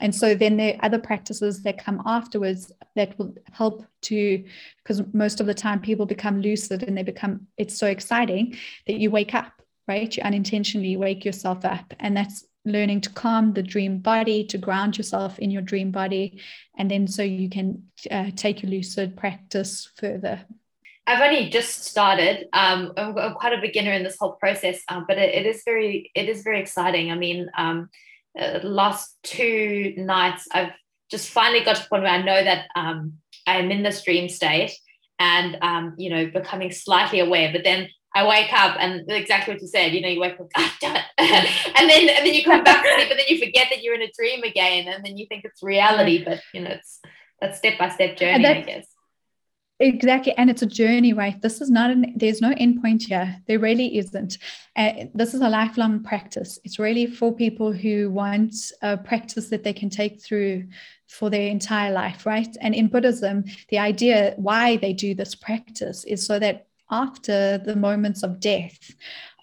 And so then there are other practices that come afterwards that will help to, because most of the time people become lucid and they become, it's so exciting that you wake up, right? You unintentionally wake yourself up. And that's learning to calm the dream body, to ground yourself in your dream body. And then so you can uh, take your lucid practice further. I've only just started. Um, I'm, quite a beginner in this whole process, um, but it, it is very, it is very exciting. I mean, um, uh, last two nights, I've just finally got to the point where I know that um, I am in this dream state and, um, you know, becoming slightly aware. But then I wake up and exactly what you said, you know, you wake up, (laughs) God damn it. and then and then you come back to sleep, but then you forget that you're in a dream again, and then you think it's reality. But you know, it's that step by step journey, I guess. Exactly. And it's a journey, right? This is not an, there's no end point here. There really isn't. Uh, this is a lifelong practice. It's really for people who want a practice that they can take through for their entire life, right? And in Buddhism, the idea why they do this practice is so that after the moments of death,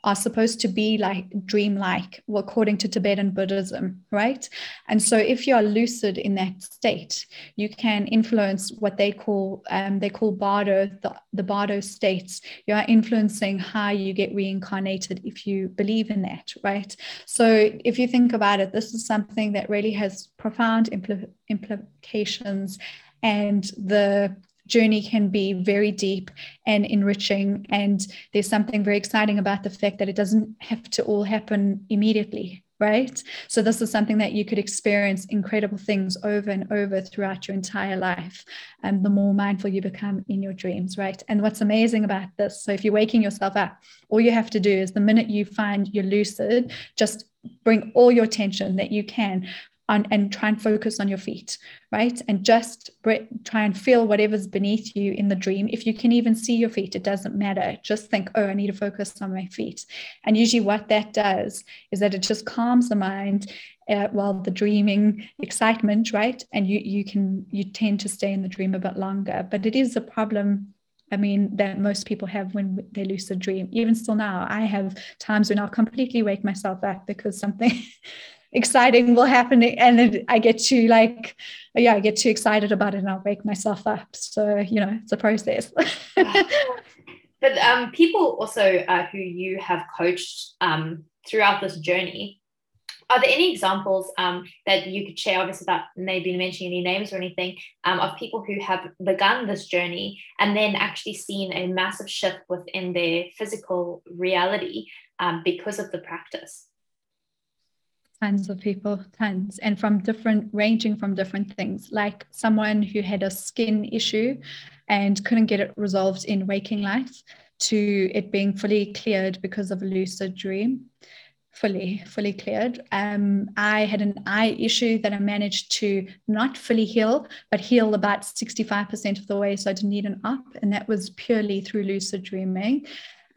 are supposed to be like dreamlike, according to Tibetan Buddhism, right? And so, if you are lucid in that state, you can influence what they call um, they call bardo, the, the bardo states. You are influencing how you get reincarnated if you believe in that, right? So, if you think about it, this is something that really has profound impl- implications, and the journey can be very deep and enriching. And there's something very exciting about the fact that it doesn't have to all happen immediately, right? So, this is something that you could experience incredible things over and over throughout your entire life. And the more mindful you become in your dreams, right? And what's amazing about this, so if you're waking yourself up, all you have to do is the minute you find you're lucid, just bring all your attention that you can on and try and focus on your feet, right? And just try and feel whatever's beneath you in the dream. If you can even see your feet, it doesn't matter. Just think, oh, I need to focus on my feet. And usually, what that does is that it just calms the mind uh, while the dreaming excitement, right? And you you can you tend to stay in the dream a bit longer. But it is a problem I mean, that most people have when they lucid dream. Even still now, I have times when I'll completely wake myself up because something (laughs) exciting will happen and then I get too like yeah I get too excited about it and I'll wake myself up. So you know it's a process. (laughs) But um, people also uh, who you have coached um, throughout this journey are there any examples um, that you could share obviously without maybe mentioning any names or anything um, of people who have begun this journey and then actually seen a massive shift within their physical reality um, because of the practice tons of people tons and from different ranging from different things. Like someone who had a skin issue and couldn't get it resolved in waking life to it being fully cleared because of a lucid dream. Fully fully cleared. Um, i had an eye issue that i managed to not fully heal but heal about 65% of the way so i didn't need an up and that was purely through lucid dreaming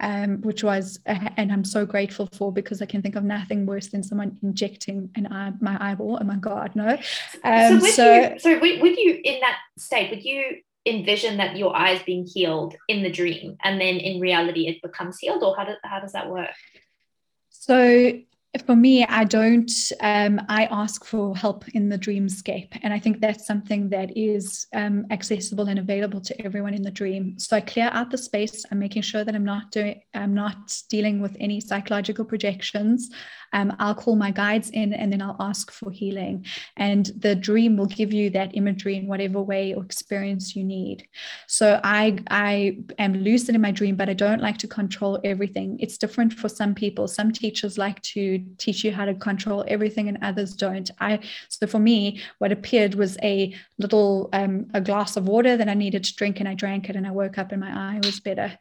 um, which was, and I'm so grateful for because I can think of nothing worse than someone injecting an eye, my eyeball. Oh my God, no. Um, so, so, you, so would you, in that state, would you envision that your eyes being healed in the dream and then in reality it becomes healed, or how, do, how does that work? So for me, I don't, um, I ask for help in the dreamscape. And I think that's something that is um, accessible and available to everyone in the dream. So I clear out the space. I'm making sure that I'm not doing, I'm not dealing with any psychological projections. Um, I'll call my guides in and then I'll ask for healing. And the dream will give you that imagery in whatever way or experience you need. So I, I am lucid in my dream, but I don't like to control everything. It's different for some people. Some teachers like to teach you how to control everything and others don't i so for me what appeared was a little um, a glass of water that i needed to drink and i drank it and i woke up and my eye was better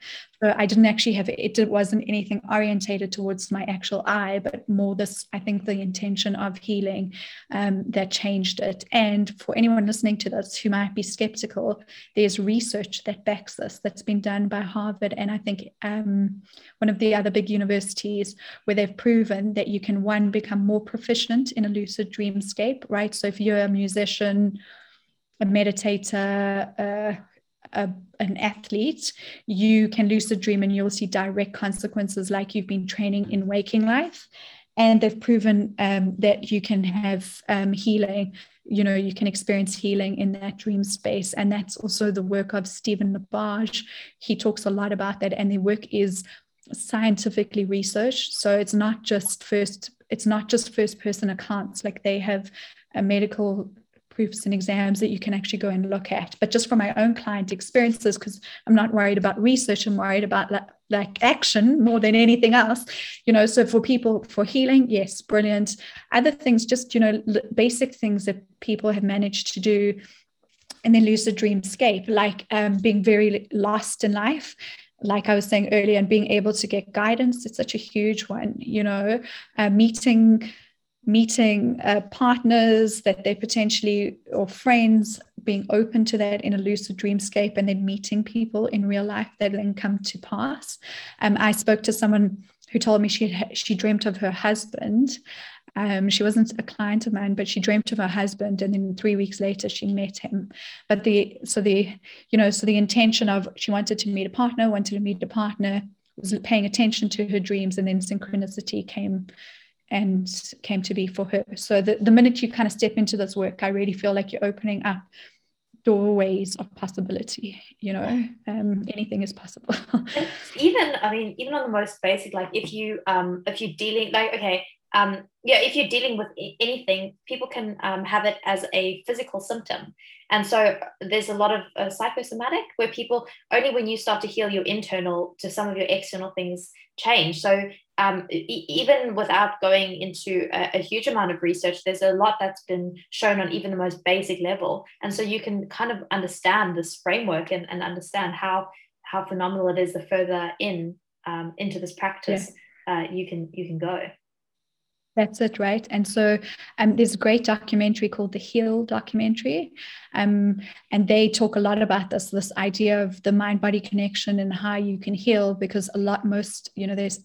so i didn't actually have it it wasn't anything orientated towards my actual eye but more this i think the intention of healing um, that changed it. And for anyone listening to this who might be skeptical there's research that backs this that's been done by harvard and i think um, one of the other big universities where they've proven that you can one become more proficient in a lucid dreamscape right? So if you're a musician a meditator uh, a, an athlete, you can lose lucid dream and you'll see direct consequences like you've been training in waking life. And they've proven um, that you can have um, healing, you know, you can experience healing in that dream space. And that's also the work of Stephen LaBerge. He talks a lot about that. And the work is scientifically researched. So it's not just first, it's not just first person accounts. Like they have a medical proofs and exams that you can actually go and look at. But just from my own client experiences, because I'm not worried about research, I'm worried about like, like action more than anything else. You know, so for people for healing, yes, brilliant. Other things, just you know, basic things that people have managed to do and then lucid dreamscape, like um, being very lost in life like I was saying earlier, and being able to get guidance, it's such a huge one, you know, uh, meeting meeting uh, partners that they potentially or friends being open to that in a lucid dreamscape and then meeting people in real life that then come to pass. Um, i spoke to someone who told me she she dreamt of her husband. Um, she wasn't a client of mine but she dreamt of her husband and then three weeks later she met him. But the so the you know so the intention of she wanted to meet a partner wanted to meet a partner was paying attention to her dreams and then synchronicity came and came to be for her. So the, the minute you kind of step into this work, I really feel like you're opening up doorways of possibility you know um, anything is possible (laughs) even i mean even on the most basic like if you um if you're dealing like okay um, yeah, if you're dealing with anything, people can um, have it as a physical symptom. And so there's a lot of uh, psychosomatic where people only when you start to heal your internal to some of your external things change. So um, e- even without going into a, a, huge amount of research, there's a lot that's been shown on even the most basic level. And so you can kind of understand this framework and, and understand how how phenomenal it is the further in um, into this practice yeah. uh, you can you can go. That's it, right? And so um, there's a great documentary called the Heal documentary. Um, and they talk a lot about this, this idea of the mind body connection and how you can heal because a lot, most, you know, there's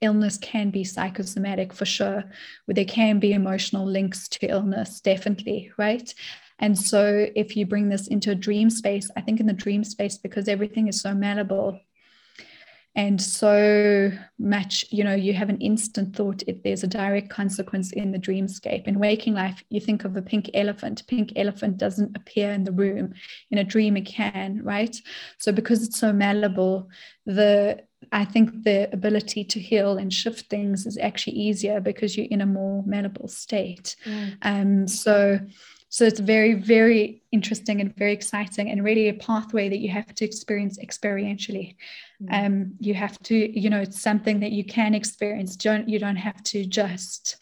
illness can be psychosomatic for sure, where there can be emotional links to illness, definitely, right? And so if you bring this into a dream space, I think in the dream space, because everything is so malleable, and so much you know you have an instant thought if there's a direct consequence in the dreamscape. In waking life you think of a pink elephant. Pink elephant doesn't appear in the room. In a dream it can right? So because it's so malleable the i think the ability to heal and shift things is actually easier because you're in a more malleable state mm. um so so it's very, very interesting and very exciting, and really a pathway that you have to experience experientially. Mm-hmm. Um, you have to, you know, it's something that you can experience. Don't you don't have to just.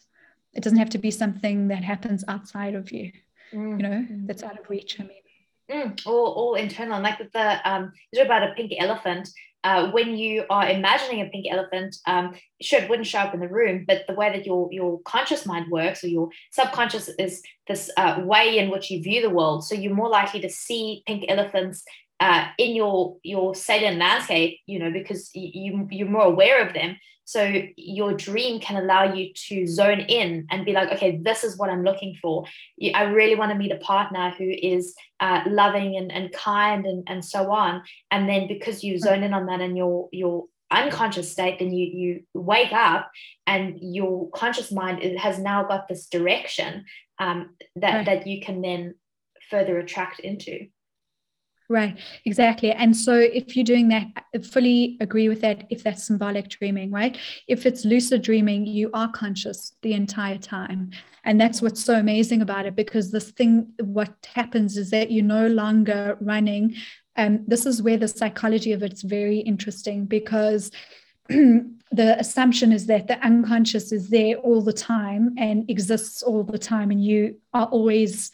It doesn't have to be something that happens outside of you. Mm-hmm. You know, mm. that's out of reach. I mean. Mm, all, all internal. And like with the um, is about a pink elephant uh, when you are imagining a pink elephant, um, sure, it wouldn't show up in the room, but the way that your your conscious mind works or your subconscious is this uh, way in which you view the world. So you're more likely to see pink elephants uh, in your your Salem landscape, you know, because you you're more aware of them. So your dream can allow you to zone in and be like, okay, this is what I'm looking for. I really want to meet a partner who is uh, loving and, and kind and, and so on. And then because you zone in on that in your your unconscious state, then you you wake up and your conscious mind has now got this direction um, that right. that you can then further attract into. Right, exactly. And so if you're doing that, I fully agree with that if that's symbolic dreaming, right? If it's lucid dreaming, you are conscious the entire time. And that's what's so amazing about it because this thing, what happens is that you're no longer running. And um, this is where the psychology of it's very interesting because (clears throat) the assumption is that the unconscious is there all the time and exists all the time, and you are always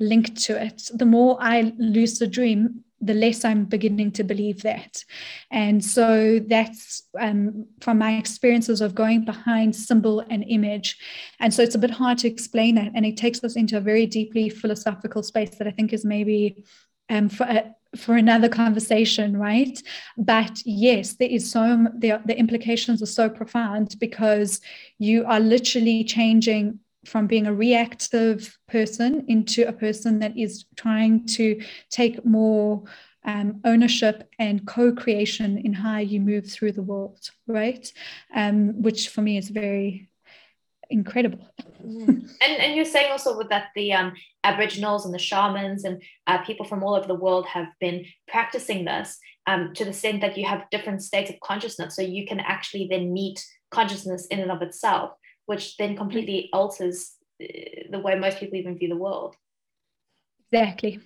linked to it. The more I lucid dream, the less I'm beginning to believe that. And so that's um, from my experiences of going behind symbol and image. And so it's a bit hard to explain that. And it takes us into a very deeply philosophical space that I think is maybe um, for, for another conversation, right? But yes, there is so the, the implications are so profound because you are literally changing from being a reactive person into a person that is trying to take more um, ownership and co-creation in how you move through the world, right? Um, which for me is very incredible. Mm. and and you're saying also with that the um, Aboriginals and the shamans and uh, people from all over the world have been practicing this um, to the extent that you have different states of consciousness, so you can actually then meet consciousness in and of itself which then completely alters uh, the way most people even view the world. Exactly.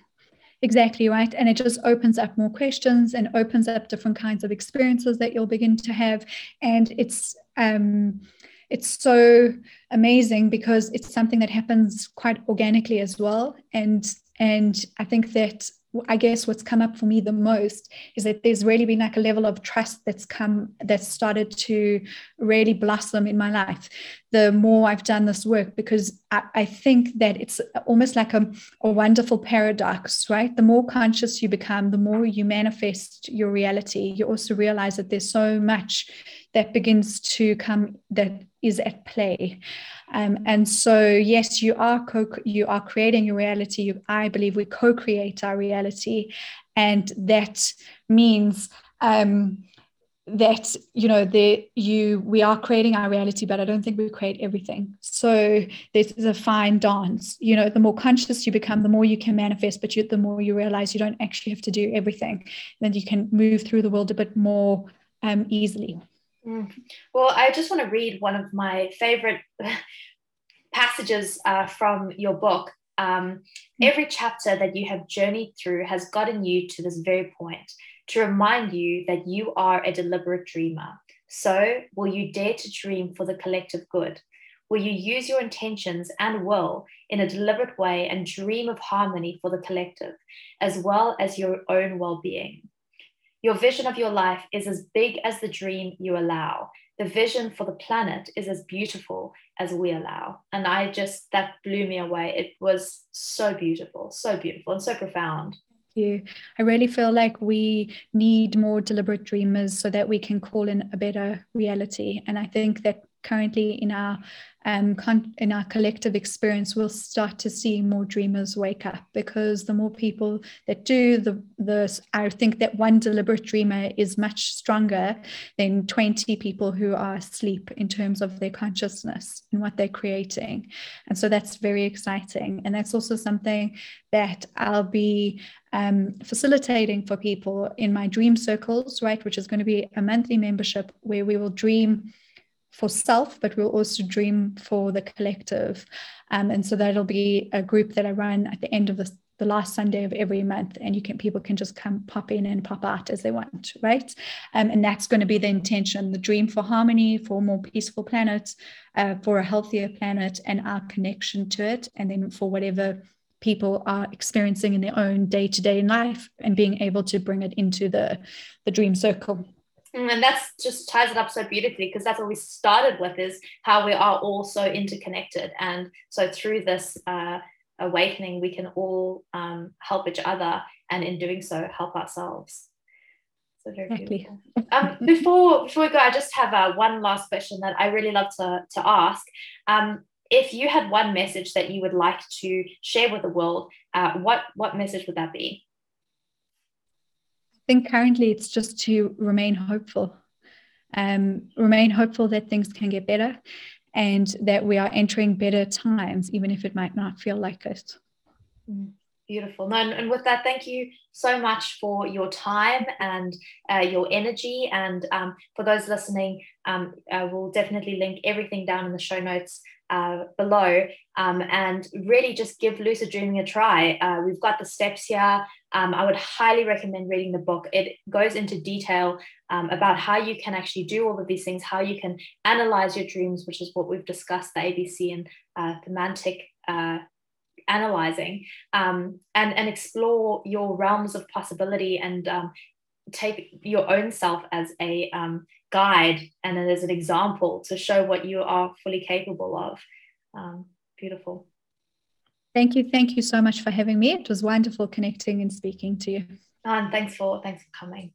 Exactly right. And it just opens up more questions and opens up different kinds of experiences that you'll begin to have. And it's um it's so amazing because it's something that happens quite organically as well. And and I think that I guess what's come up for me the most is that there's really been like a level of trust that's come that's started to really blossom in my life the more I've done this work because I, I think that it's almost like a, a wonderful paradox, right? The more conscious you become, the more you manifest your reality. You also realize that there's so much that begins to come that is at play. Um, and so, yes, you are co- you are creating your reality. You, I believe we co-create our reality, and that means um, that you know the you we are creating our reality but i don't think we create everything. So this is a fine dance. You know the more conscious you become the more you can manifest but you, the more you realize you don't actually have to do everything. Then you can move through the world a bit more um, easily mm. well i just want to read one of my favorite (laughs) passages uh, from your book um, mm. every chapter that you have journeyed through has gotten you to this very point to remind you that you are a deliberate dreamer. So, will you dare to dream for the collective good? Will you use your intentions and will in a deliberate way and dream of harmony for the collective, as well as your own well being? Your vision of your life is as big as the dream you allow. the vision for the planet is as beautiful as we allow. And I just, that blew me away. It was so beautiful, so beautiful, and so profound you. I really feel like we need more deliberate dreamers so that we can call in a better reality. And I think that currently in our um, in our collective experience, we'll start to see more dreamers wake up because the more people that do the the I think that one deliberate dreamer is much stronger than 20 people who are asleep in terms of their consciousness and what they're creating. And so that's very exciting. And that's also something that I'll be um, facilitating for people in my dream circles, right, which is going to be a monthly membership where we will dream for self, but we'll also dream for the collective. Um, and so that'll be a group that I run at the end of the, the last Sunday of every month, and you can people can just come pop in and pop out as they want, right? Um, and that's going to be the intention: the dream for harmony, for a more peaceful planet, uh, for a healthier planet, and our connection to it, and then for whatever people are experiencing in their own day-to-day life, and being able to bring it into the the dream circle. Mm, and that's just ties it up so beautifully because that's what we started with is how we are all so interconnected. And so through this uh, awakening we can all um, help each other and in doing so help ourselves. So very exactly. Um, (laughs) before before we go i just have uh, one last question that i really love to, to ask. Um, if you had one message that you would like to share with the world uh, what what message would that be think currently it's just to remain hopeful, um, remain hopeful that things can get better and that we are entering better times, even if it might not feel like it. Mm, beautiful. No, and, with that, thank you so much for your time and uh, your energy. And um, for those listening, um, uh, we'll definitely link everything down in the show notes uh, below um, and really just give lucid dreaming a try. Uh, we've got the steps here. Um, I would highly recommend reading the book. It goes into detail um, about how you can actually do all of these things, how you can analyze your dreams, which is what we've discussed the ABC and uh, uh, analyzing, um, and, and explore your realms of possibility and um, take your own self as a um, guide and as an example to show what you are fully capable of. Um, beautiful. Thank you. Thank you so much for having me. It was wonderful connecting and speaking to you. Oh, and thanks for thanks for coming.